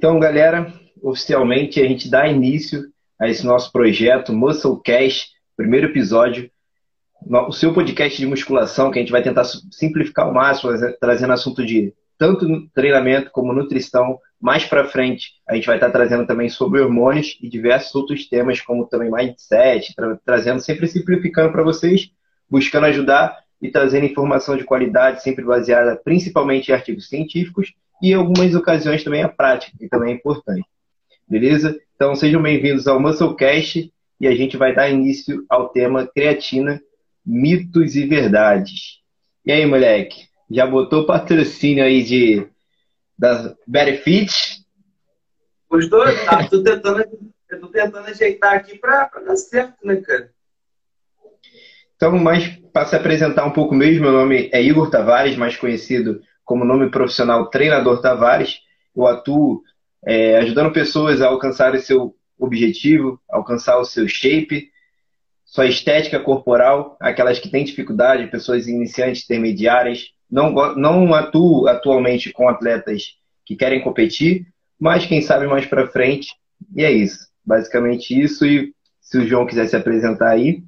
Então, galera, oficialmente a gente dá início a esse nosso projeto Musclecast, primeiro episódio, o seu podcast de musculação, que a gente vai tentar simplificar ao máximo, trazendo assunto de tanto treinamento como nutrição. Mais para frente, a gente vai estar trazendo também sobre hormônios e diversos outros temas, como também mindset, tra trazendo sempre simplificando para vocês, buscando ajudar e trazendo informação de qualidade, sempre baseada principalmente em artigos científicos e em algumas ocasiões também a prática, que também é importante. Beleza? Então sejam bem-vindos ao Musclecast e a gente vai dar início ao tema creatina, mitos e verdades. E aí, moleque? Já botou patrocínio aí de da Benefit? Os dois, tá? tô tentando, tô tentando ajeitar aqui para dar certo, né, cara? Então, mais para se apresentar um pouco mesmo, meu nome é Igor Tavares, mais conhecido como nome profissional Treinador Tavares. Eu atuo é, ajudando pessoas a alcançar o seu objetivo, alcançar o seu shape, sua estética corporal, aquelas que têm dificuldade, pessoas iniciantes, intermediárias. Não, não atuo atualmente com atletas que querem competir, mas quem sabe mais para frente. E é isso. Basicamente isso. E se o João quiser se apresentar aí.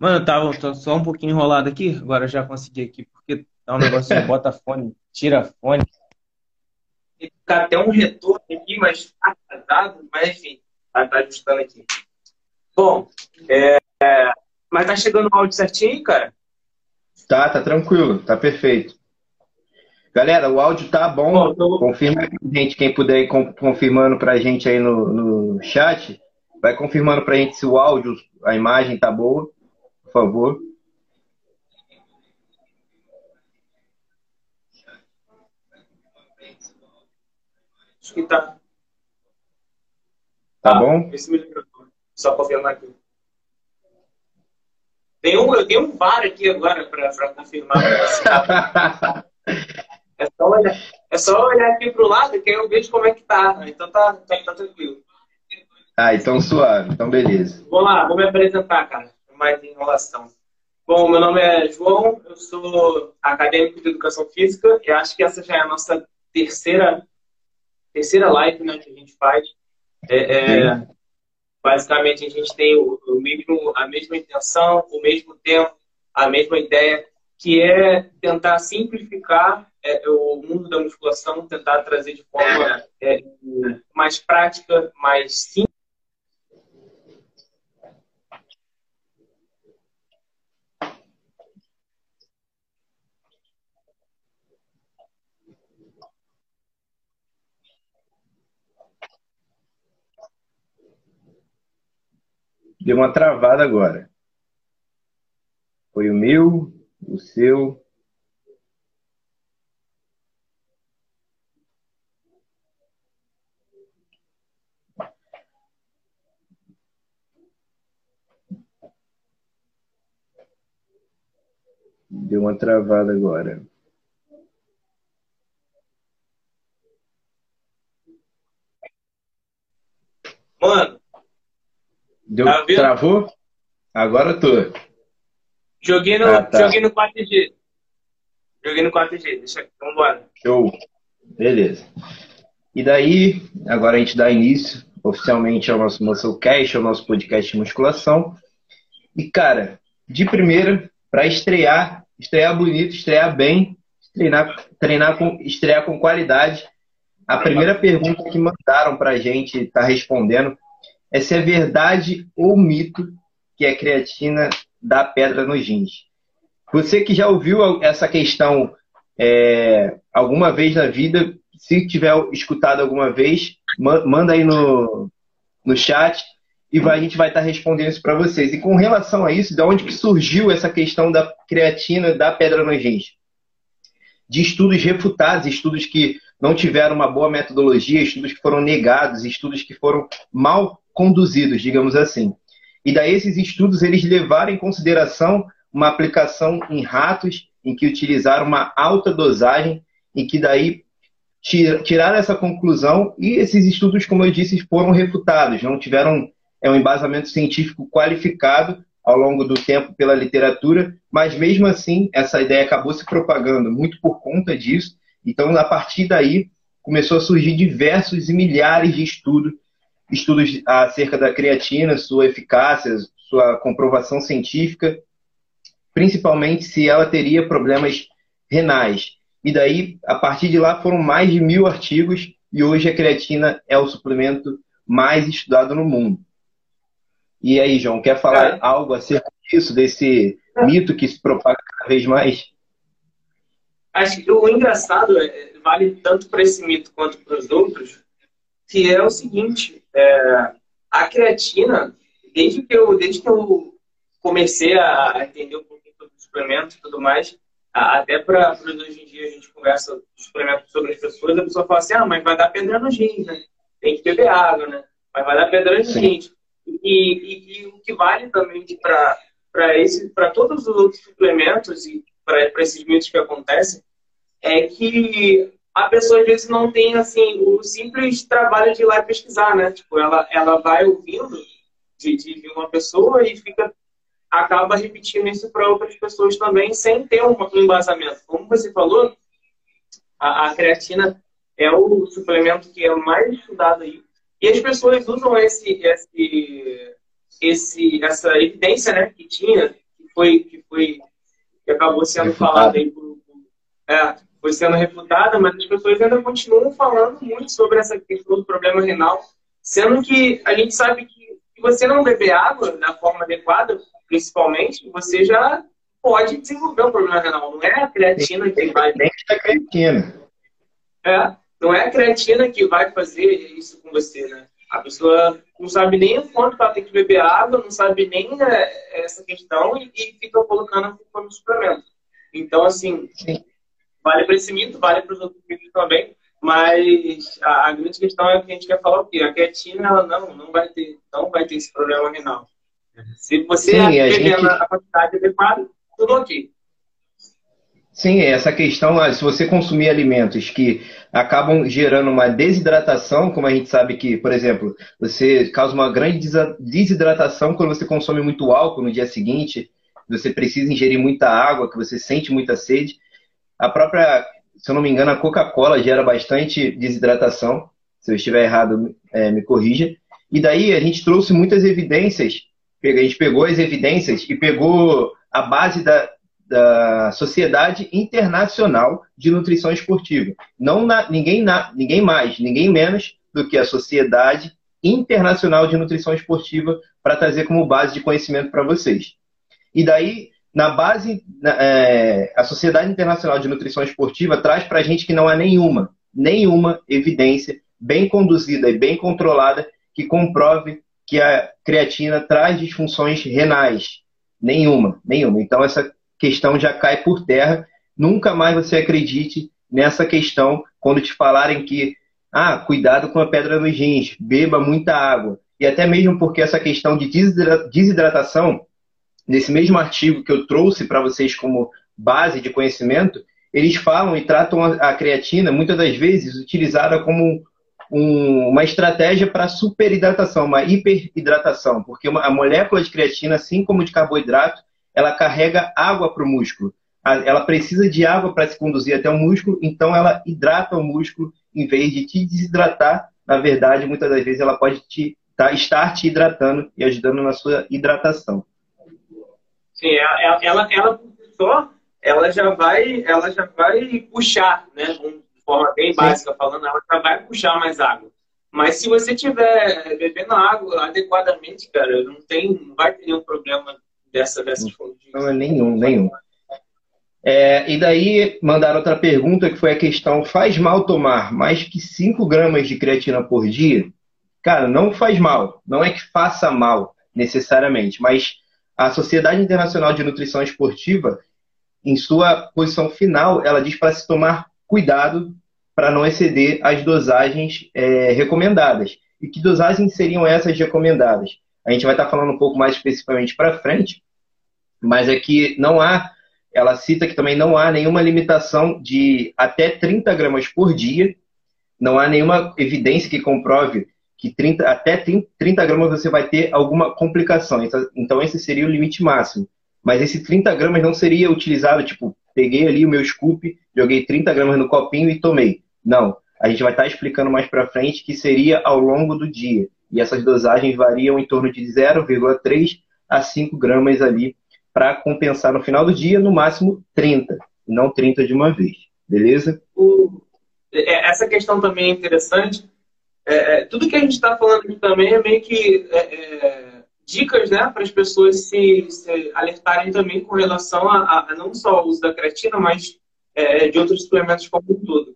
Mano, eu tava só um pouquinho enrolado aqui, agora já consegui aqui, porque tá um negócio de bota fone, tira fone. Tem ficar até um retorno aqui, mas tá atrasado, mas enfim, tá, tá ajustando aqui. Bom, é, é, mas tá chegando o áudio certinho, cara? Tá, tá tranquilo, tá perfeito. Galera, o áudio tá bom. bom tô... Confirma gente, quem puder ir confirmando pra gente aí no, no chat. Vai confirmando pra gente se o áudio, a imagem tá boa favor. Acho que tá. Tá, tá bom? Só confirmar aqui. Tem um, eu tenho um VAR aqui agora para confirmar. é, só olhar, é só olhar aqui pro lado que aí eu vejo como é que tá. Então tá, tá, tá tranquilo. Ah, então suave. Então beleza. Vamos lá, vou me apresentar, cara Bom, meu nome é João, eu sou acadêmico de educação física e acho que essa já é a nossa terceira, terceira live né, que a gente faz. É, é, basicamente, a gente tem o, o, mesmo, a mesma intenção, o mesmo tempo, a mesma ideia, que é tentar simplificar é, o mundo da musculação, tentar trazer de forma é, mais prática, mais simples Deu uma travada agora. Foi o meu, o seu. Deu uma travada agora. Mano, Deu, tá travou? Agora tô. Joguei no, ah, tá. joguei no 4G. Joguei no 4G. Deixa aqui, vambora. Show. Beleza. E daí, agora a gente dá início oficialmente ao nosso Musclecast, ao nosso podcast de musculação. E, cara, de primeira, para estrear, estrear bonito, estrear bem, treinar, treinar com, estrear com qualidade, a primeira pergunta que mandaram para a gente estar tá respondendo é se é verdade ou mito que a creatina dá pedra nos rins. Você que já ouviu essa questão é, alguma vez na vida, se tiver escutado alguma vez, manda aí no, no chat e vai, a gente vai estar respondendo isso para vocês. E com relação a isso, de onde que surgiu essa questão da creatina da pedra nos rins? De estudos refutados, estudos que não tiveram uma boa metodologia, estudos que foram negados, estudos que foram mal conduzidos, digamos assim. E daí esses estudos eles levaram em consideração uma aplicação em ratos em que utilizaram uma alta dosagem e que daí tiraram essa conclusão e esses estudos, como eu disse, foram refutados, não tiveram é um embasamento científico qualificado ao longo do tempo pela literatura, mas mesmo assim essa ideia acabou se propagando muito por conta disso. Então, a partir daí, começou a surgir diversos e milhares de estudos, estudos acerca da creatina, sua eficácia, sua comprovação científica, principalmente se ela teria problemas renais. E daí, a partir de lá, foram mais de mil artigos e hoje a creatina é o suplemento mais estudado no mundo. E aí, João, quer falar é. algo acerca disso, desse mito que se propaga cada vez mais? Acho que o engraçado é, vale tanto para esse mito quanto para os outros, que é o seguinte: é, a creatina, desde que eu, desde que eu comecei a entender um pouquinho sobre suplemento e tudo mais, até para hoje em dia a gente conversa sobre as pessoas, a pessoa fala assim: ah, mas vai dar pedra no rins, né? Tem que beber água, né? Mas vai dar pedra no rins. E, e, e, o que vale também para todos os outros suplementos e para esses mitos que acontecem é que a pessoa às vezes não tem assim o simples trabalho de ir lá e pesquisar, né? Tipo, ela, ela vai ouvindo de, de uma pessoa e fica acaba repetindo isso para outras pessoas também sem ter um embasamento. Como você falou, a, a creatina é o suplemento que é mais estudado aí e as pessoas usam esse, esse, esse, essa evidência né, que tinha, que foi, que foi que acabou sendo falada aí por, é, foi sendo refutada, mas as pessoas ainda continuam falando muito sobre essa questão do problema renal, sendo que a gente sabe que se você não beber água da forma adequada, principalmente, você já pode desenvolver um problema renal. Não é a creatina que vai. Nem a creatina. É, não é a creatina que vai fazer isso com você, né? A pessoa não sabe nem o quanto ela tem que beber água, não sabe nem é, essa questão e, e fica colocando como suplemento. Então, assim, Sim. Vale para esse mito, vale para os outros mitos também, mas a, a, grande questão é que a gente quer falar o quê? A creatina, ela não, não vai ter, não vai ter esse problema renal. Se você Sim, beber gente... a quantidade adequada, tudo ok. Sim, essa questão, se você consumir alimentos que acabam gerando uma desidratação, como a gente sabe que, por exemplo, você causa uma grande desidratação quando você consome muito álcool no dia seguinte, você precisa ingerir muita água, que você sente muita sede. A própria, se eu não me engano, a Coca-Cola gera bastante desidratação. Se eu estiver errado, é, me corrija. E daí a gente trouxe muitas evidências, a gente pegou as evidências e pegou a base da, da Sociedade Internacional de Nutrição Esportiva. Não na, ninguém, na, ninguém mais, ninguém menos do que a Sociedade Internacional de Nutrição Esportiva para trazer como base de conhecimento para vocês. E daí, na base, é, a Sociedade Internacional de Nutrição Esportiva traz para a gente que não há nenhuma, nenhuma evidência bem conduzida e bem controlada que comprove que a creatina traz disfunções renais. Nenhuma, nenhuma. Então, essa questão já cai por terra. Nunca mais você acredite nessa questão quando te falarem que, ah, cuidado com a pedra nos rins, beba muita água. E até mesmo porque essa questão de desidratação, nesse mesmo artigo que eu trouxe para vocês como base de conhecimento, eles falam e tratam a creatina, muitas das vezes, utilizada como um, uma estratégia para superidratação, uma hiperidratação, porque a molécula de creatina, assim como de carboidrato, ela carrega água para o músculo. Ela precisa de água para se conduzir até o músculo, então ela hidrata o músculo em vez de te desidratar. Na verdade, muitas das vezes ela pode te, tá, estar te hidratando e ajudando na sua hidratação. Sim, ela, ela, ela só, ela já vai, ela já vai puxar, né? De forma bem básica Sim. falando, ela já vai puxar mais água. Mas se você tiver bebendo água adequadamente, cara, não tem, não vai ter nenhum problema dessa, dessa Não é nenhum, nenhum. É, e daí mandaram outra pergunta que foi a questão: faz mal tomar mais que 5 gramas de creatina por dia? Cara, não faz mal. Não é que faça mal necessariamente, mas a Sociedade Internacional de Nutrição Esportiva, em sua posição final, ela diz para se tomar cuidado para não exceder as dosagens é, recomendadas. E que dosagens seriam essas recomendadas? A gente vai estar falando um pouco mais especificamente para frente, mas é que não há, ela cita que também não há nenhuma limitação de até 30 gramas por dia, não há nenhuma evidência que comprove que 30, até 30 gramas você vai ter alguma complicação. Então, esse seria o limite máximo. Mas esse 30 gramas não seria utilizado, tipo, peguei ali o meu scoop, joguei 30 gramas no copinho e tomei. Não. a gente vai estar explicando mais para frente que seria ao longo do dia. E essas dosagens variam em torno de 0,3 a 5 gramas ali para compensar no final do dia, no máximo 30, não 30 de uma vez. Beleza? É, essa questão também é interessante. É, é, tudo que a gente está falando aqui também é meio que é, é, dicas né, para as pessoas se, se, alertarem também com relação a, a, não só o uso da creatina, mas é, de outros suplementos como um todo.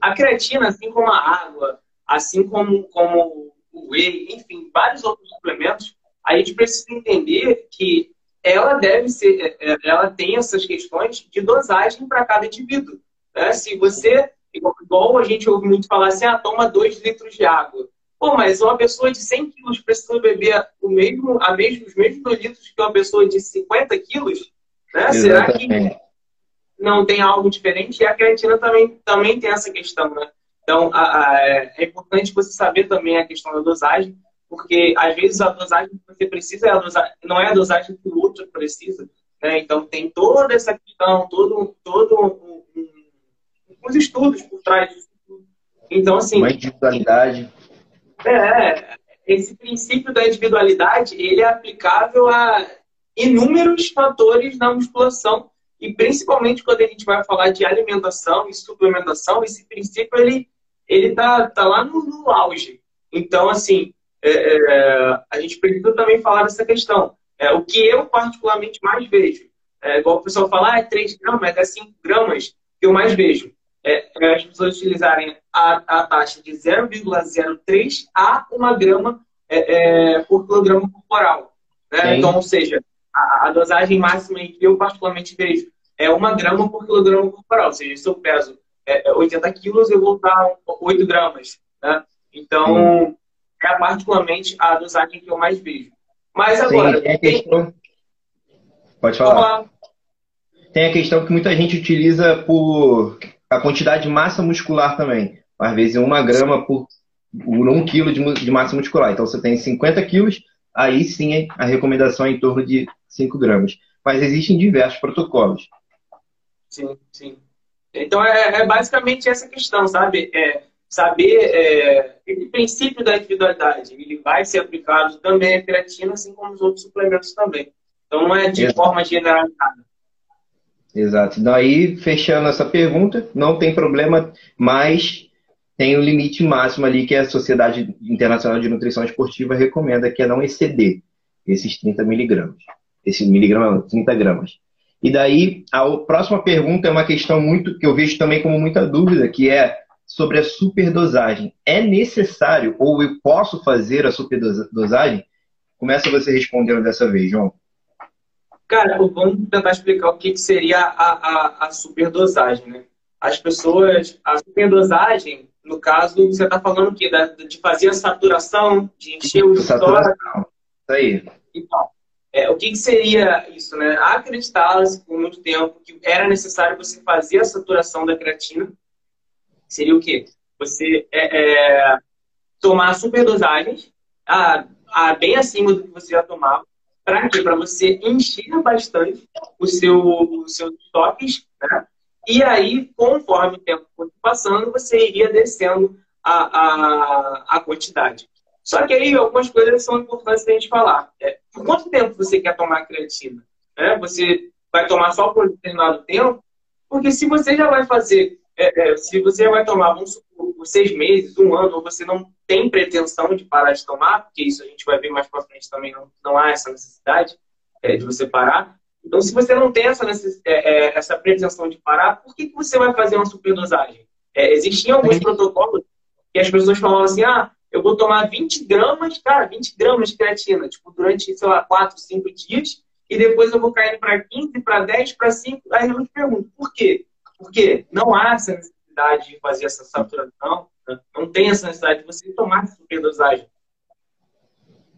a creatina, assim como a água, assim como, como o whey, enfim, vários outros suplementos, a gente precisa entender que ela deve ser, ela tem essas questões de dosagem para cada indivíduo. Né? Se você Igual a gente ouve muito falar assim, ah, toma 2 litros de água. Pô, mas uma pessoa de 100 quilos precisa beber o mesmo, a mesmo, os mesmos 2 litros que uma pessoa de 50 quilos? Né? Será que não tem algo diferente? E a creatina também, também tem essa questão, né? Então, a, a, é importante você saber também a questão da dosagem, porque às vezes a dosagem que você precisa é dosagem, não é a dosagem que o outro precisa. Né? Então, tem toda essa questão, todo, todo os estudos por trás disso. Então, assim. Uma individualidade. É, esse princípio da individualidade ele é aplicável a inúmeros fatores na musculação e principalmente quando a gente vai falar de alimentação e suplementação, esse princípio ele ele tá, tá lá no, no auge. Então, assim, é, é, a gente precisa também falar dessa questão. É, o que eu particularmente mais vejo, é, igual o pessoal fala, ah, é 3 gramas, é 5 gramas, que eu mais vejo é, é, as pessoas utilizarem a, a taxa de 0,03 a 1 grama é, é, por quilograma corporal. Né? Então, ou seja, a, a, dosagem máxima que eu particularmente vejo é 1 grama por quilograma corporal. Ou seja, se eu peso 80 é, quilos, eu vou dar 8 gramas. Né? Então, é particularmente a dosagem que eu mais vejo. Mas agora. Sim. Questão... Pode falar. Tem a questão que muita gente utiliza por a quantidade de massa muscular também. Às vezes uma grama por, por um quilo de, de massa muscular. Então você tem 50 quilos, aí sim a recomendação é em torno de 5 gramas. Mas existem diversos protocolos. Sim, sim. Então é, é basicamente essa questão, sabe? É saber é, esse princípio da individualidade. Ele vai ser aplicado também à creatina, assim como os outros suplementos também. Então não é de Exato. forma generalizada. Exato. Daí, fechando essa pergunta, não tem problema, mas tem um limite máximo ali que a Sociedade Internacional de Nutrição Esportiva recomenda, que é não exceder esses 30 miligramas. Esse miligrama, 30 gramas. E daí, a próxima pergunta é uma questão muito que eu vejo também como muita dúvida, que é sobre a superdosagem. É necessário ou eu posso fazer a superdosagem? Começa você respondendo dessa vez, João. Cara, vamos tentar explicar o que, que seria a, a, a superdosagem, né? As pessoas, a superdosagem, no caso, você está falando o quê? De fazer a saturação, de encher o estoque. Isso aí. Então, é, o que, que seria isso, né? Acreditava-se por muito tempo que era necessário você fazer a saturação da creatina. Seria o quê? Você é, é, tomar superdosagens, a, a, bem acima do que você já tomava, para quê? Para você encher bastante os seu, os seus estoques, né? E aí, conforme o tempo for passando, você iria descendo a, a, a quantidade. Só que aí algumas coisas são importantes a gente falar. É, por quanto tempo você quer tomar creatina? É, você vai tomar só por um determinado tempo? Porque se você já vai fazer, é, é se você já vai tomar, vamos por seis meses, um ano, ou você não tem pretensão de parar de tomar, porque isso a gente vai ver mais para frente também, não, não há essa necessidade é, de você parar. Então, se você não tem essa, é, é, essa pretensão de parar, por que, que você vai fazer uma superdosagem? É, existiam alguns protocolos que as pessoas falavam assim, ah, eu vou tomar 20 gramas, cara, 20 gramas de creatina, tipo, durante, sei lá, 4, 5 dias, e depois eu vou caindo para 15, para 10, para 5. Aí eu te pergunto, por quê? Porque não há essa necessidade de fazer essa saturação, não tem essa necessidade de você tomar superdosagem.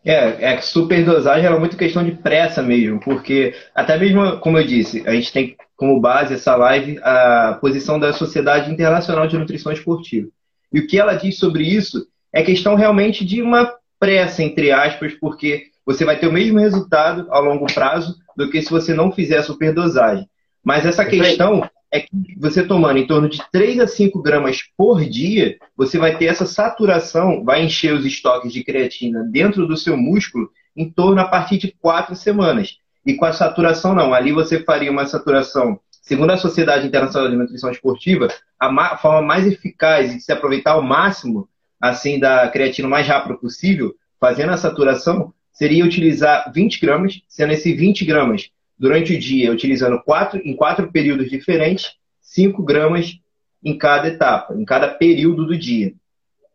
É, é que superdosagem era muito questão de pressa mesmo, porque até mesmo, como eu disse, a gente tem como base essa live a posição da Sociedade Internacional de Nutrição Esportiva. E o que ela diz sobre isso é questão realmente de uma pressa, entre aspas, porque você vai ter o mesmo resultado a longo prazo do que se você não fizer a superdosagem. Mas essa questão é que você tomando em torno de 3 a 5 gramas por dia, você vai ter essa saturação, vai encher os estoques de creatina dentro do seu músculo em torno a partir de 4 semanas. E com a saturação, não. Ali você faria uma saturação, segundo a Sociedade Internacional de Nutrição Esportiva, a forma mais eficaz de se aproveitar ao máximo assim da creatina o mais rápido possível, fazendo a saturação, seria utilizar 20 gramas, sendo esse 20 gramas durante o dia, utilizando quatro, em quatro períodos diferentes, 5 gramas em cada etapa, em cada período do dia.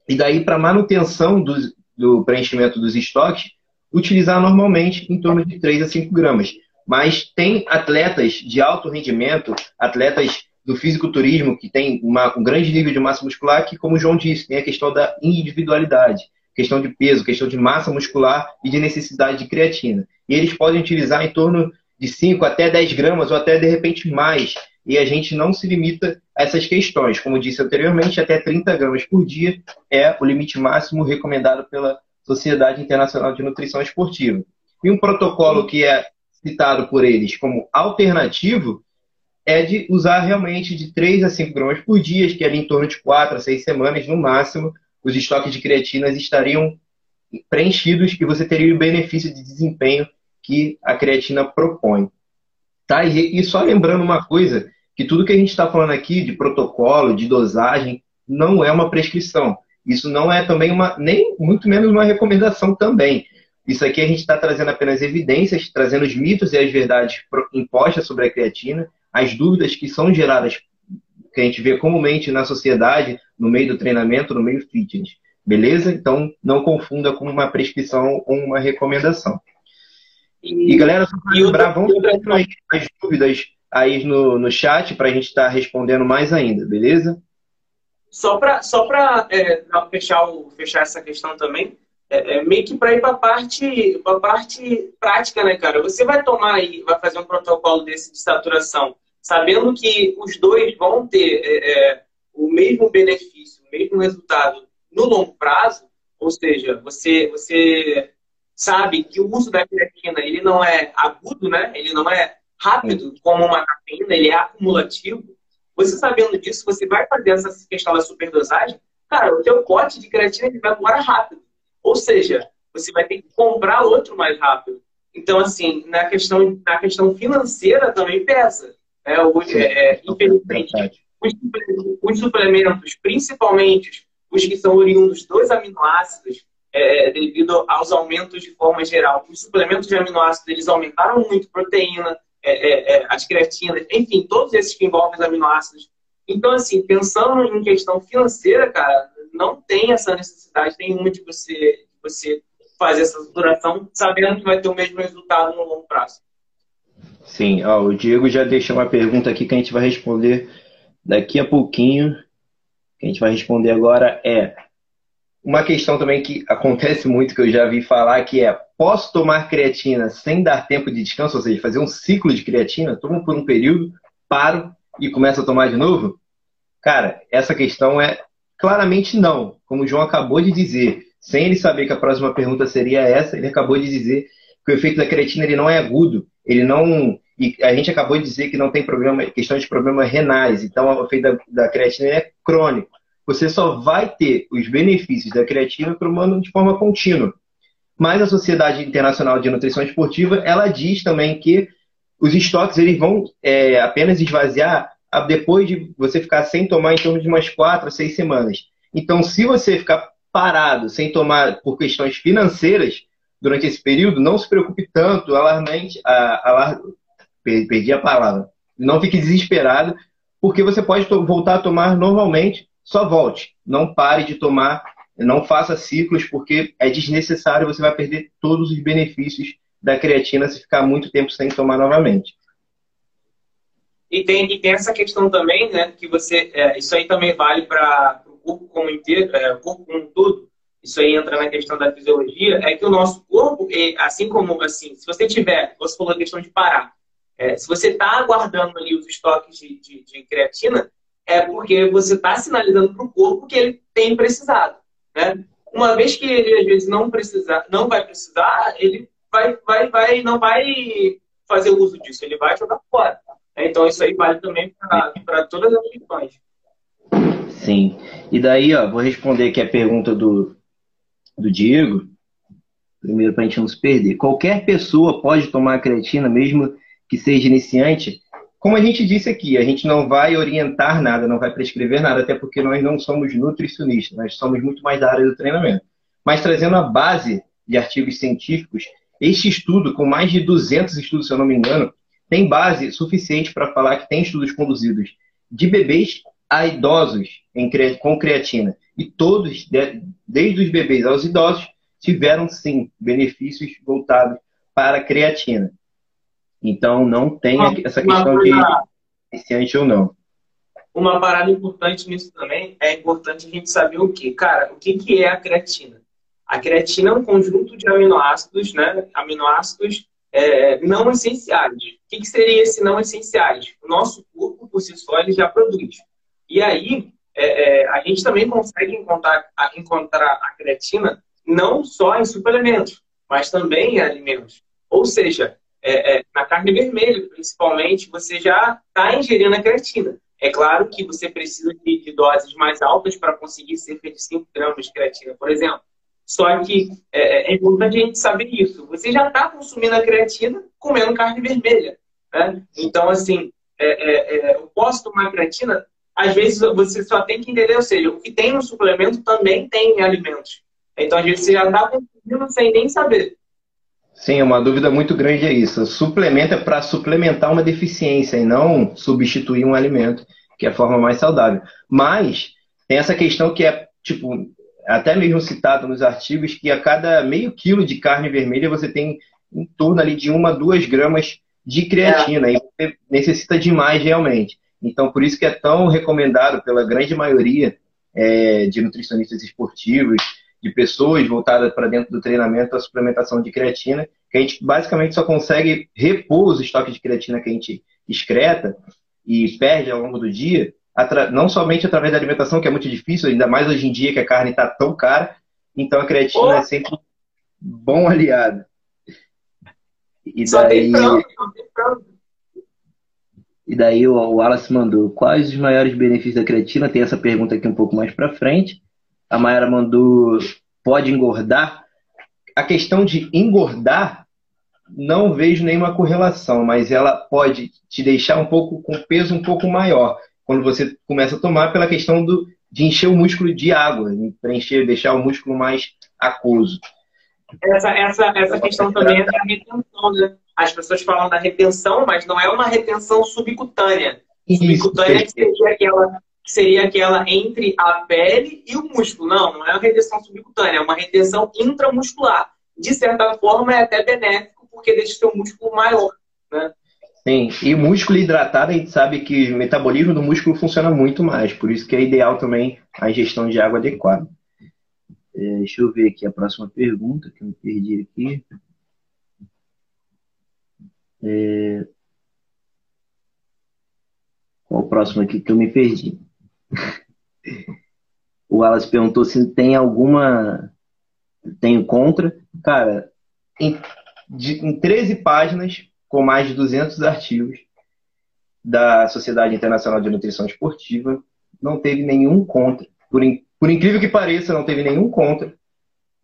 E daí, para manutenção do, do preenchimento dos estoques, utilizar normalmente em torno de 3 a 5 gramas. Mas tem atletas de alto rendimento, atletas do fisiculturismo que tem uma, um grande nível de massa muscular, que, como o João disse, tem a questão da individualidade, questão de peso, questão de massa muscular e de necessidade de creatina. E eles podem utilizar em torno de 5 até 10 gramas ou até de repente mais. E a gente não se limita a essas questões. Como disse anteriormente, até 30 gramas por dia é o limite máximo recomendado pela Sociedade Internacional de Nutrição Esportiva. E um protocolo que é citado por eles como alternativo é de usar realmente de 3 a 5 gramas por dia, que é ali em torno de 4 a 6 semanas no máximo, os estoques de creatinas estariam preenchidos e você teria o benefício de desempenho que a creatina propõe. Tá? E, e só lembrando uma coisa, que tudo que a gente está falando aqui de protocolo, de dosagem, não é uma prescrição. Isso não é também uma, nem muito menos uma recomendação também. Isso aqui a gente está trazendo apenas evidências, trazendo os mitos e as verdades impostas sobre a creatina, as dúvidas que são geradas, que a gente vê comumente na sociedade, no meio do treinamento, no meio fitness. Beleza? Então, não confunda com uma prescrição ou uma recomendação. E, e galera, só para lembrar, vamos ter as dúvidas aí no, no chat para a gente estar tá respondendo mais ainda, beleza? Só para só é, fechar, fechar essa questão também, é, é meio que para ir para a parte, parte prática, né, cara? Você vai tomar aí, vai fazer um protocolo desse de saturação, sabendo que os dois vão ter é, é o mesmo benefício, o mesmo resultado no longo prazo, ou seja, você, você sabe que o uso da creatina ele não é agudo, né? Ele não é rápido como uma cafeína, ele é acumulativo. Você sabendo disso, você vai fazer essa questão da superdosagem, cara, o teu pote de creatina ele vai embora rápido. Ou seja, você vai ter que comprar outro mais rápido. Então, assim, na questão, na questão financeira também pesa. Né? Hoje, é, infelizmente, os, os suplementos, principalmente os que são oriundos dos aminoácidos, é, devido aos aumentos de forma geral. Os suplementos de aminoácidos eles aumentaram muito proteína, é, é, é, as creatinas, enfim, todos esses que envolvem os aminoácidos. Então, assim, pensando em questão financeira, cara, não tem essa necessidade nenhuma de você, de você fazer essa duração sabendo que vai ter o mesmo resultado no longo prazo. Sim, o Diego já deixou uma pergunta aqui que a gente vai responder daqui a pouquinho. Que a gente vai responder agora é uma questão também que acontece muito, que eu já vi falar, que é: posso tomar creatina sem dar tempo de descanso? Ou seja, fazer um ciclo de creatina? Tomo por um período, paro e começo a tomar de novo? Cara, essa questão é claramente não. Como o João acabou de dizer, sem ele saber que a próxima pergunta seria essa, ele acabou de dizer que o efeito da creatina ele não é agudo, ele não. E a gente acabou de dizer que não tem problema, questão de problemas renais, então o efeito da, da creatina é crônico você só vai ter os benefícios da creatina tomando de forma contínua. Mas a Sociedade Internacional de Nutrição Esportiva, ela diz também que os estoques eles vão é, apenas esvaziar depois de você ficar sem tomar em torno de umas quatro a seis semanas. Então, se você ficar parado, sem tomar por questões financeiras durante esse período, não se preocupe tanto, alarmente, alar, perdi a palavra. Não fique desesperado, porque você pode voltar a tomar normalmente só volte. Não pare de tomar, não faça ciclos, porque é desnecessário, você vai perder todos os benefícios da creatina se ficar muito tempo sem tomar novamente. E tem, e tem essa questão também, né, que você, é, isso aí também vale para o corpo como inteiro, é, o corpo como um todo, isso aí entra na questão da fisiologia, é que o nosso corpo, assim como, assim, se você tiver, você falou a questão de parar, é, se você está aguardando ali os estoques de, de, de creatina, é porque você está sinalizando para o corpo que ele tem precisado. Né? Uma vez que ele às vezes não precisar, não vai precisar, ele vai, vai, vai, não vai fazer uso disso, ele vai jogar fora. Então, isso aí vale também para todas as questões. Sim. E daí, ó, vou responder aqui a pergunta do, do Diego. Primeiro, para a gente não se perder. Qualquer pessoa pode tomar creatina, mesmo que seja iniciante? Como a gente disse aqui, a gente não vai orientar nada, não vai prescrever nada, até porque nós não somos nutricionistas, nós somos muito mais da área do treinamento. Mas trazendo a base de artigos científicos, este estudo, com mais de 200 estudos, se eu não me engano, tem base suficiente para falar que tem estudos conduzidos de bebês a idosos com creatina. E todos, desde os bebês aos idosos, tiveram sim benefícios voltados para a creatina. Então não tem essa questão de iniciante ou não. Uma parada importante nisso também é importante a gente saber o que, cara, o que, que é a creatina? A creatina é um conjunto de aminoácidos, né? Aminoácidos é, não essenciais. O que, que seria esse não essenciais? O nosso corpo, por si só, ele já produz. E aí, é, é, a gente também consegue encontrar, encontrar a creatina não só em suplementos, mas também em alimentos. Ou seja, é, é, na carne vermelha, principalmente, você já está ingerindo a creatina. É claro que você precisa de, de doses mais altas para conseguir cerca de 5 gramas de creatina, por exemplo. Só que é, é, é importante a gente saber isso. Você já está consumindo a creatina comendo carne vermelha. Né? Então, assim, é, é, é, eu posso tomar creatina? Às vezes você só tem que entender, ou seja, o que tem no suplemento também tem em alimentos. Então, às vezes você já está consumindo sem nem saber. Sim, uma dúvida muito grande é isso. Suplemento é para suplementar uma deficiência e não substituir um alimento, que é a forma mais saudável. Mas tem essa questão que é, tipo, até mesmo citado nos artigos, que a cada meio quilo de carne vermelha você tem em torno ali de uma, duas gramas de creatina. É. E você necessita de mais realmente. Então, por isso que é tão recomendado pela grande maioria é, de nutricionistas esportivos, de pessoas voltadas para dentro do treinamento, a suplementação de creatina, que a gente basicamente só consegue repor os estoques de creatina que a gente excreta e perde ao longo do dia, não somente através da alimentação, que é muito difícil, ainda mais hoje em dia que a carne está tão cara, então a creatina oh. é sempre um bom aliado. E Só daí, E daí o Wallace mandou, quais os maiores benefícios da creatina? Tem essa pergunta aqui um pouco mais para frente. A Mayara mandou, pode engordar? A questão de engordar, não vejo nenhuma correlação, mas ela pode te deixar um pouco com peso um pouco maior quando você começa a tomar pela questão do, de encher o músculo de água, preencher, deixar o músculo mais aquoso. Essa, essa, essa questão também é da retenção, né? As pessoas falam da retenção, mas não é uma retenção subcutânea. Isso, subcutânea seria aquela, seria aquela entre a pele e o músculo. Não, não é uma retenção subcutânea, é uma retenção intramuscular. De certa forma, é até benéfico, porque deixa o seu músculo maior. Né? Sim, e músculo hidratado, a gente sabe que o metabolismo do músculo funciona muito mais, por isso que é ideal também a ingestão de água adequada. É, deixa eu ver aqui a próxima pergunta, que eu me perdi aqui. É... Qual o próximo aqui que eu me perdi? O Wallace perguntou se tem alguma. Tenho contra. Cara, em, de, em 13 páginas com mais de 200 artigos da Sociedade Internacional de Nutrição Esportiva, não teve nenhum contra. Por, in, por incrível que pareça, não teve nenhum contra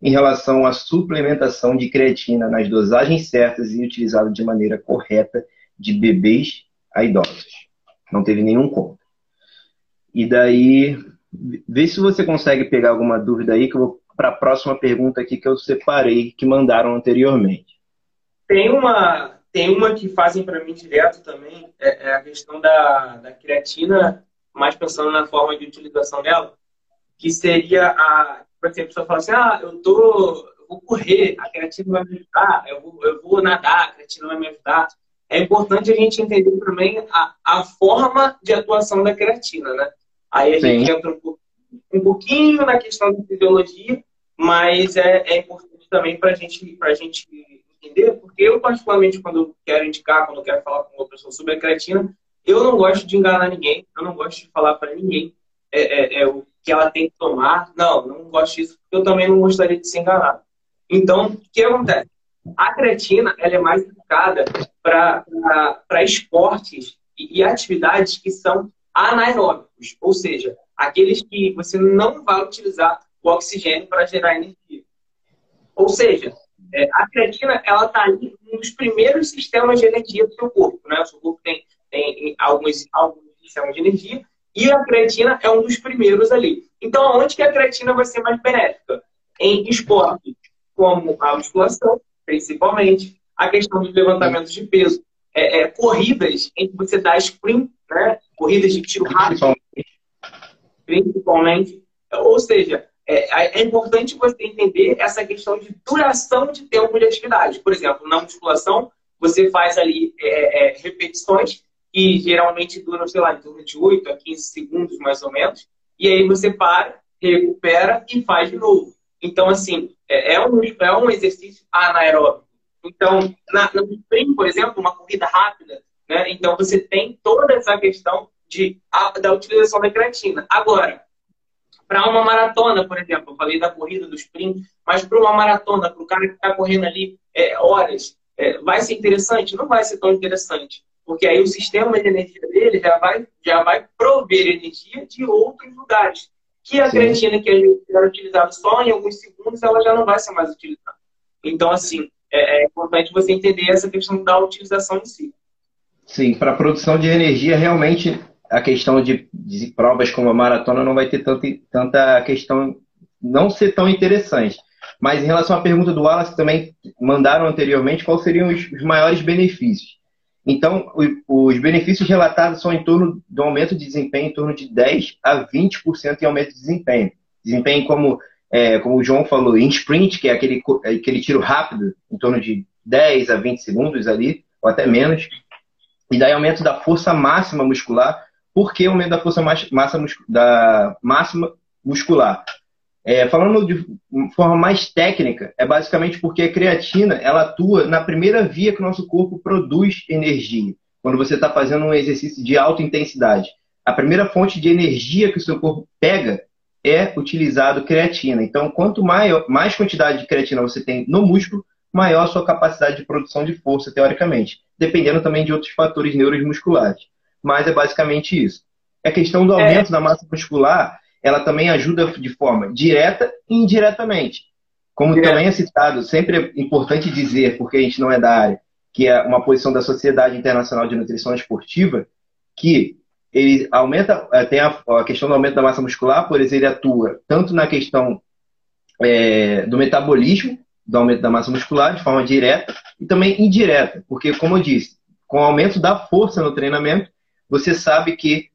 em relação à suplementação de creatina nas dosagens certas e utilizada de maneira correta de bebês a idosos. Não teve nenhum contra. E daí, vê se você consegue pegar alguma dúvida aí, que eu vou para a próxima pergunta aqui que eu separei, que mandaram anteriormente. Tem uma, tem uma que fazem para mim direto também, é, é, a questão da, da creatina, mais pensando na forma de utilização dela, que seria a. Por exemplo, a pessoa fala assim: ah, eu, tô, vou correr, a creatina vai me ajudar, eu vou, eu vou nadar, a creatina vai me ajudar. É importante a gente entender também a, a forma de atuação da creatina, né? Aí a Sim. gente entra um, pouquinho na questão da fisiologia, mas é, é importante também para gente, a gente entender, porque eu, particularmente, quando quero indicar, quando quero falar com uma pessoa sobre a creatina, eu não gosto de enganar ninguém, eu não gosto de falar para ninguém é, é, é, o que ela tem que tomar. Não, não gosto disso, porque eu também não gostaria de ser enganado. Então, o que acontece? A creatina ela é mais indicada para esportes e, e atividades que são anaeróbicos, ou seja, aqueles que você não vai utilizar o oxigênio para gerar energia. Ou seja, é, a creatina ela está ali nos primeiros sistemas de energia do seu corpo. Né? O seu corpo tem, tem alguns, alguns sistemas de energia e a creatina é um dos primeiros ali. Então, onde que a creatina vai ser mais benéfica? Em esporte, como a musculação, principalmente, a questão de levantamento de peso, é, é, corridas em que você dá sprint, né? Corridas de tiro rápido, principalmente. Ou seja, é, é, importante você entender essa questão de duração de tempo de atividade. Por exemplo, na musculação, você faz ali é, é repetições que geralmente duram, sei lá, em de 8 a 15 segundos, mais ou menos. E aí você para, recupera e faz de novo. Então, assim, é, é um, é um exercício anaeróbico. Então, na, no sprint, por exemplo, uma corrida rápida, né? Então, você tem toda essa questão de, a, da utilização da creatina. Agora, para uma maratona, por exemplo, eu falei da corrida, do sprint, mas para uma maratona, para o cara que está correndo ali é, horas, é, vai ser interessante? Não vai ser tão interessante. Porque aí o sistema de energia dele já vai, já vai prover energia de outros lugares. Que a Sim. creatina que a gente era utilizada só em alguns segundos, ela já não vai ser mais utilizada. Então, assim, é, é importante você entender essa questão da utilização em si. Sim, para a produção de energia, realmente a questão de, de, provas como a maratona não vai ter tanto, tanta questão, não ser tão interessante. Mas em relação à pergunta do Wallace, também mandaram anteriormente quais seriam os, os maiores benefícios. Então, os benefícios relatados são em torno do aumento de desempenho em torno de 10 a 20% em aumento de desempenho. Desempenho como, é, como o João falou, em sprint, que é aquele, aquele tiro rápido, em torno de 10 a 20 segundos ali, ou até menos. E daí aumento da força máxima muscular. Por que aumento da força massa, da máxima muscular? É, falando de forma mais técnica, é basicamente porque a creatina ela atua na primeira via que o nosso corpo produz energia. Quando você está fazendo um exercício de alta intensidade, a primeira fonte de energia que o seu corpo pega é utilizado creatina. Então, quanto maior, mais quantidade de creatina você tem no músculo, maior a sua capacidade de produção de força, teoricamente, dependendo também de outros fatores neuromusculares. Mas é basicamente isso. A questão do é. aumento é. da massa muscular ela também ajuda de forma direta e indiretamente. Como Direto. também é citado, sempre é importante dizer, porque a gente não é da área, que é uma posição da Sociedade Internacional de Nutrição Esportiva, que ele aumenta, é, tem a, a questão do aumento da massa muscular, por exemplo, ele atua tanto na questão é, do metabolismo, do aumento da massa muscular, de forma direta, e também indireta, porque, como eu disse, com o aumento da força no treinamento, você sabe que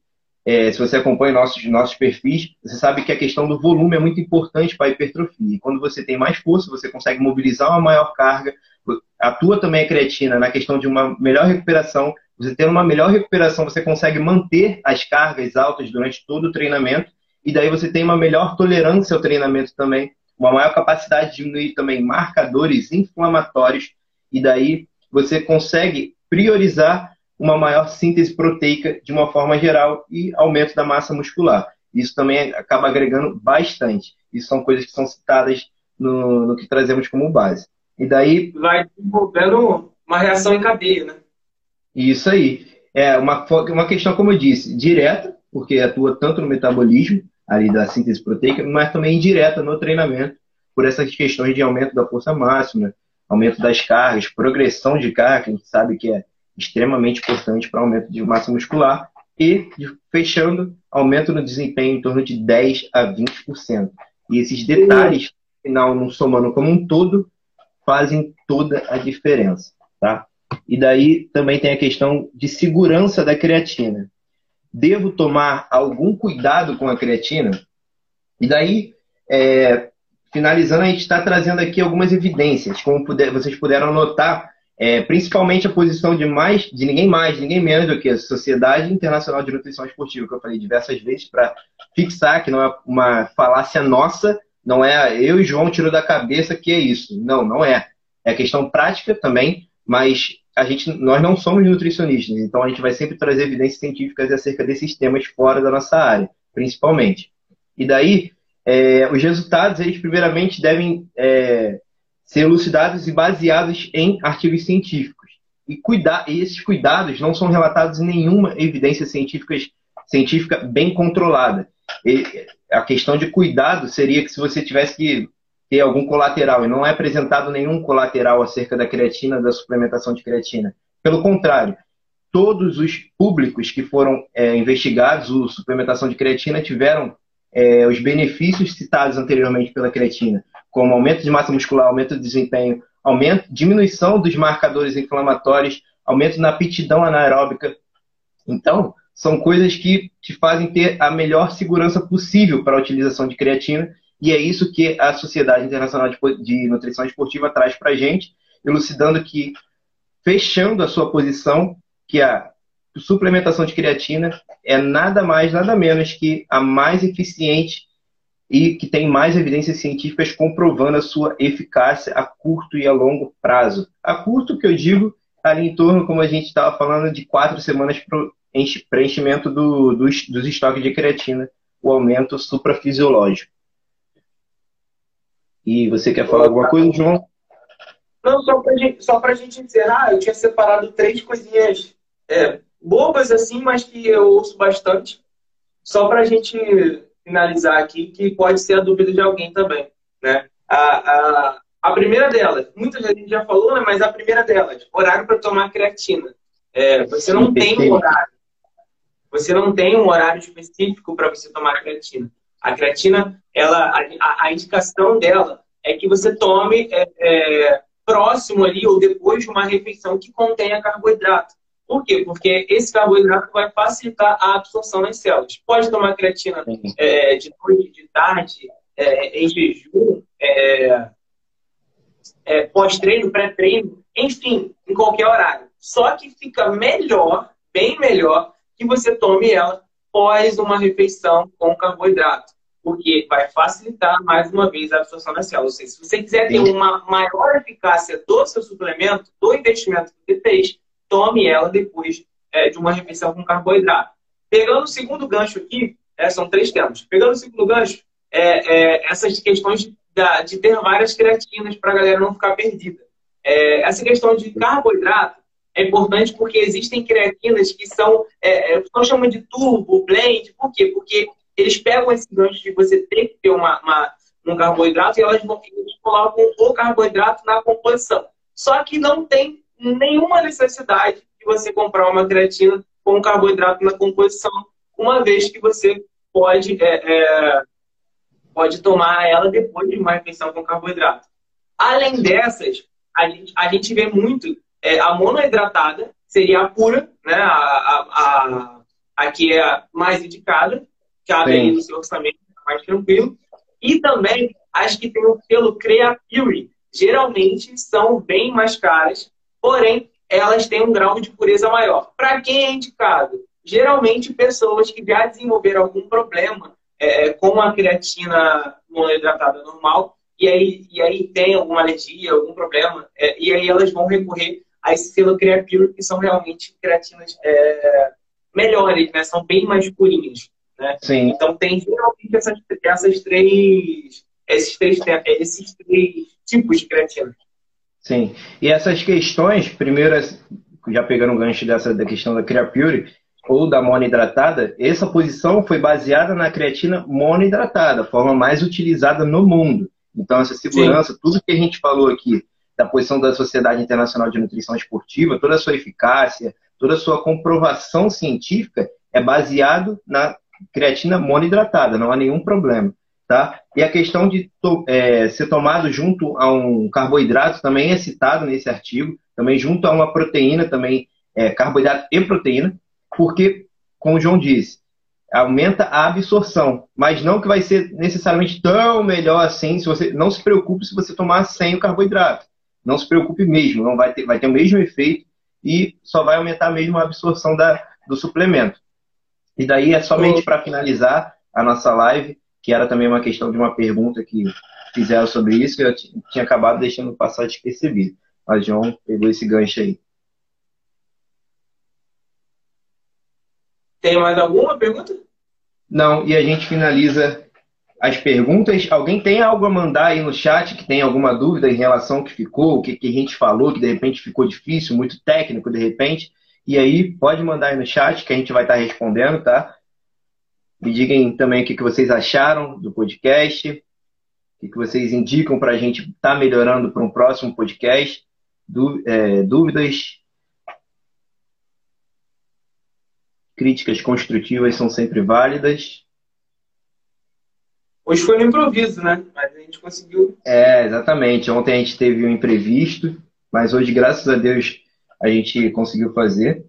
é, se você acompanha nossos, nossos perfis, você sabe que a questão do volume é muito importante para a hipertrofia. E quando você tem mais força, você consegue mobilizar uma maior carga. Atua também a creatina na questão de uma melhor recuperação. Você tendo uma melhor recuperação, você consegue manter as cargas altas durante todo o treinamento. E daí você tem uma melhor tolerância ao treinamento também, uma maior capacidade de diminuir também marcadores inflamatórios. E daí você consegue priorizar uma maior síntese proteica de uma forma geral e aumento da massa muscular. Isso também acaba agregando bastante. Isso são coisas que são citadas no, no que trazemos como base. E daí. Vai desenvolvendo uma reação em cadeia, né? Isso aí. É uma, uma questão, como eu disse, direta, porque atua tanto no metabolismo, ali da síntese proteica, mas também indireta no treinamento, por essas questões de aumento da força máxima, aumento das cargas, progressão de carga, a gente sabe que é extremamente importante para aumento de massa muscular e, fechando, aumento no desempenho em torno de 10 a 20%. E esses detalhes, final, somando como um todo, fazem toda a diferença, tá? E daí também tem a questão de segurança da creatina. Devo tomar algum cuidado com a creatina? E daí, é, finalizando, a gente está trazendo aqui algumas evidências. Como puder, vocês puderam notar, é, principalmente a posição de mais, de ninguém mais, ninguém menos do que a Sociedade Internacional de Nutrição Esportiva, que eu falei diversas vezes, para fixar que não é uma falácia nossa, não é eu e João tirou da cabeça que é isso. Não, não é. É questão prática também, mas a gente, nós não somos nutricionistas, então a gente vai sempre trazer evidências científicas acerca desses temas fora da nossa área, principalmente. E daí, é, os resultados, eles primeiramente devem é, ser elucidados e baseados em artigos científicos. e, cuidar, e esses cuidados não são relatados em nenhuma evidência científica, científica bem controlada. E a questão de cuidado seria que se você tivesse que ter algum colateral, e não é apresentado nenhum colateral acerca da creatina, da suplementação de creatina. Pelo contrário, todos os públicos que foram é, investigados, a suplementação de creatina, tiveram é, os benefícios citados anteriormente pela creatina, como aumento de massa muscular, aumento de desempenho, aumento, diminuição dos marcadores inflamatórios, aumento na aptidão anaeróbica. Então, são coisas que te fazem ter a melhor segurança possível para a utilização de creatina, e é isso que a Sociedade Internacional de Nutrição Esportiva traz para a gente, elucidando que, fechando a sua posição, que a suplementação de creatina é nada mais, nada menos que a mais eficiente e que tem mais evidências científicas comprovando a sua eficácia a curto e a longo prazo. A curto, que eu digo, ali em torno, como a gente estava falando, de quatro semanas para preenchimento do, dos, dos estoques de creatina, o aumento suprafisiológico. E você quer falar alguma coisa, João? Não, só para gente, só a gente encerrar, eu tinha separado três coisinhas é, bobas assim, mas que eu ouço bastante. Só para a gente finalizar aqui, que pode ser a dúvida de alguém também. Né? A, a, a primeira delas, muita gente já falou, né, mas a primeira delas, horário para tomar creatina. É, você não tem um horário. Você não tem um horário específico para você tomar creatina. A creatina, ela, a, a indicação dela é que você tome é, é, próximo ali ou depois de uma refeição que contenha carboidrato. Por quê? Porque esse carboidrato vai facilitar a absorção nas células. Pode tomar creatina é, de noite, de tarde, é, em jejum, é, é, pós-treino, pré-treino, enfim, em qualquer horário. Só que fica melhor, bem melhor, que você tome ela pós uma refeição com carboidrato porque vai facilitar, mais uma vez, a absorção das células. Seja, se você quiser ter uma maior eficácia do seu suplemento, do investimento que você fez, tome ela depois é, de uma refeição com carboidrato. Pegando o segundo gancho aqui, é, são três temas. Pegando o segundo gancho, é, é essas questões de, de, ter várias creatinas para a galera não ficar perdida. É, essa questão de carboidrato é importante porque existem creatinas que são, é, é nós chamamos de turbo, blend, por quê? Porque eles pegam esse gancho de você ter que ter uma, uma um carboidrato e elas vão colocam o carboidrato na composição. Só que não tem nenhuma necessidade de você comprar uma creatina com carboidrato na composição, uma vez que você pode, é, é, pode tomar ela depois de uma refeição com carboidrato. Além dessas, a gente, a gente vê muito é, a monoidratada, seria a pura, né? a, a, a, a que é mais indicada, cabe aí no seu orçamento, mais tranquilo. E também as que têm o selo Crea Pure, geralmente são bem mais caras, porém elas têm um grau de pureza maior. Para quem é indicado? Geralmente pessoas que já desenvolveram algum problema é, com a creatina monoidratada normal e aí, e aí tem alguma alergia, algum problema, é, e aí elas vão recorrer a esse selo Crea Pure, que são realmente creatinas é, melhores, né? são bem mais purinhas. Né? Sim. Então tem geralmente essas, essas três, esses três, esses três tipos de creatina. Sim. E essas questões, primeiro, já pegando o gancho dessa da questão da Creapure ou da monoidratada, essa posição foi baseada na creatina monoidratada, a forma mais utilizada no mundo. Então, essa segurança, Sim. tudo que a gente falou aqui, da posição da Sociedade Internacional de Nutrição Esportiva, toda a sua eficácia, toda a sua comprovação científica é baseado na creatina monoidratada, não há nenhum problema. Tá? E a questão de é, ser tomado junto a um carboidrato também é citado nesse artigo, também junto a uma proteína, também é, carboidrato e proteína, porque, como o João disse, aumenta a absorção, mas não que vai ser necessariamente tão melhor assim, se você não se preocupe se você tomar sem o carboidrato. Não se preocupe mesmo, não vai ter, vai ter o mesmo efeito e só vai aumentar mesmo a absorção da, do suplemento. E daí é somente para finalizar a nossa live, que era também uma questão de uma pergunta que fizeram sobre isso, e eu tinha acabado deixando passar despercebido. Mas João pegou esse gancho aí. Tem mais alguma pergunta? Não, e a gente finaliza as perguntas. Alguém tem algo a mandar aí no chat que tem alguma dúvida em relação ao que ficou, o que, que a gente falou, que de repente ficou difícil, muito técnico de repente. E aí, pode mandar aí no chat que a gente vai estar respondendo, tá? Me digam também o que, que vocês acharam do podcast, o que, que vocês indicam para a gente estar tá melhorando para um próximo podcast. é, dúvidas, críticas construtivas são sempre válidas. Hoje foi no improviso, né? Mas a gente conseguiu. É, exatamente. Ontem a gente teve um imprevisto, mas hoje, graças a Deus, a gente conseguiu fazer.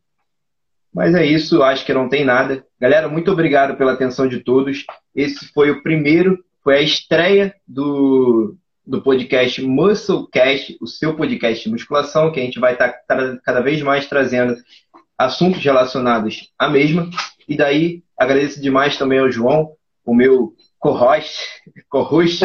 Mas é isso, acho que não tem nada. Galera, muito obrigado pela atenção de todos. Esse foi o primeiro, foi a estreia do, do podcast Musclecast, o seu podcast de musculação, que a gente vai estar tá cada vez mais trazendo assuntos relacionados à mesma. E daí, agradeço demais também ao João, o meu co-host, co-host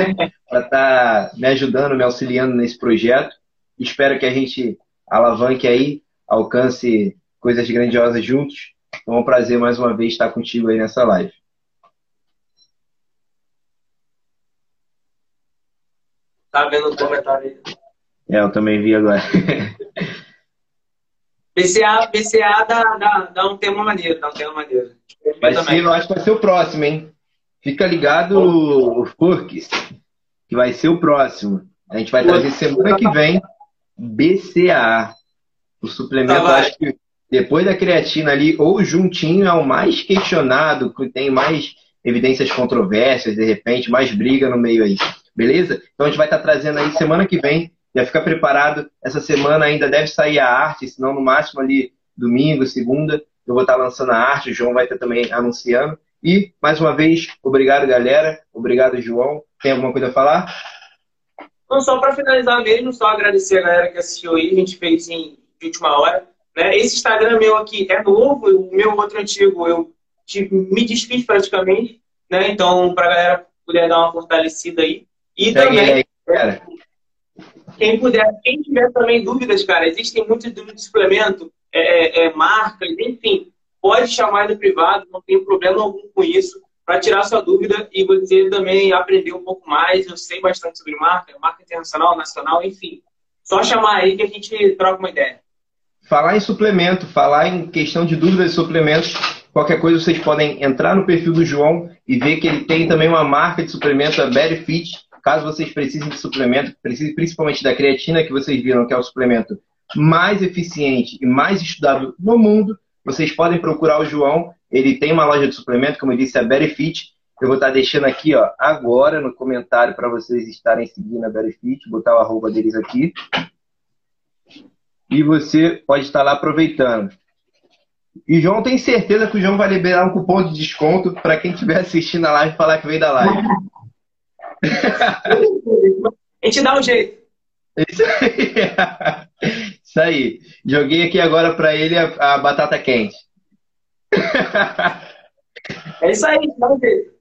para estar tá me ajudando, me auxiliando nesse projeto. Espero que a gente alavanque aí, alcance coisas grandiosas juntos. Então, é um prazer mais uma vez estar contigo aí nessa live. Tá vendo o comentário aí? É, eu também vi agora. BCA, BCA dá, dá, dá um tema maneiro, dá um tema maneiro. Vai ser, eu acho que vai ser o próximo, hein? Fica ligado, o Furks, que vai ser o próximo. A gente vai trazer semana que vem BCA. O suplemento, tá, acho que depois da creatina ali, ou juntinho, é o mais questionado, que tem mais evidências controversas, de repente, mais briga no meio aí. Beleza? Então a gente vai estar trazendo aí semana que vem já fica preparado. Essa semana ainda deve sair a arte, senão no máximo ali domingo, segunda, eu vou estar lançando a arte, o João vai estar também anunciando. E, mais uma vez, obrigado, galera. Obrigado, João. Tem alguma coisa a falar? Não, só para finalizar mesmo, só agradecer a galera que assistiu aí, a gente fez em de última hora. Né? Esse Instagram meu aqui é novo, o meu outro antigo eu me desfiz praticamente, né? Então, para a galera poder dar uma fortalecida aí. E Segue também, aí, cara. Quem puder, quem tiver também dúvidas, cara, existem muitas dúvidas de suplemento, é, é, é, marcas, enfim, pode chamar no privado, não tem problema algum com isso, para tirar sua dúvida e você também aprender um pouco mais. Eu sei bastante sobre marca, marca internacional, nacional, enfim. Só chamar aí que a gente troca uma ideia. Falar em suplemento, falar em questão de dúvidas de suplementos, qualquer coisa vocês podem entrar no perfil do João e ver que ele tem também uma marca de suplemento, a Benefit, Caso vocês precisem de suplemento, precisem principalmente da creatina, que vocês viram que é o suplemento mais eficiente e mais estudado no mundo, vocês podem procurar o João. Ele tem uma loja de suplemento, como eu disse, a Berifit. Eu vou estar deixando aqui ó, agora no comentário para vocês estarem seguindo a Berifit, botar o arroba deles aqui. E você pode estar lá aproveitando. E João tem certeza que o João vai liberar um cupom de desconto para quem estiver assistindo a live falar que veio da live. a gente dá um jeito. Isso aí. Isso aí. Joguei aqui agora para ele a, a, batata quente. É isso aí, dá um jeito.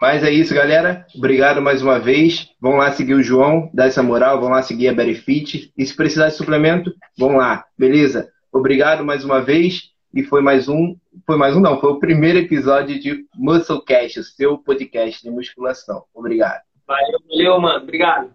Mas é isso, galera. Obrigado mais uma vez. Vão lá seguir o João, dar essa moral. Vão lá seguir a Berifit. E se precisar de suplemento, vão lá. Beleza? Obrigado mais uma vez. E foi mais um. Foi mais um, não. Foi o primeiro episódio de Musclecast, o seu podcast de musculação. Obrigado. Valeu, valeu, mano. Obrigado.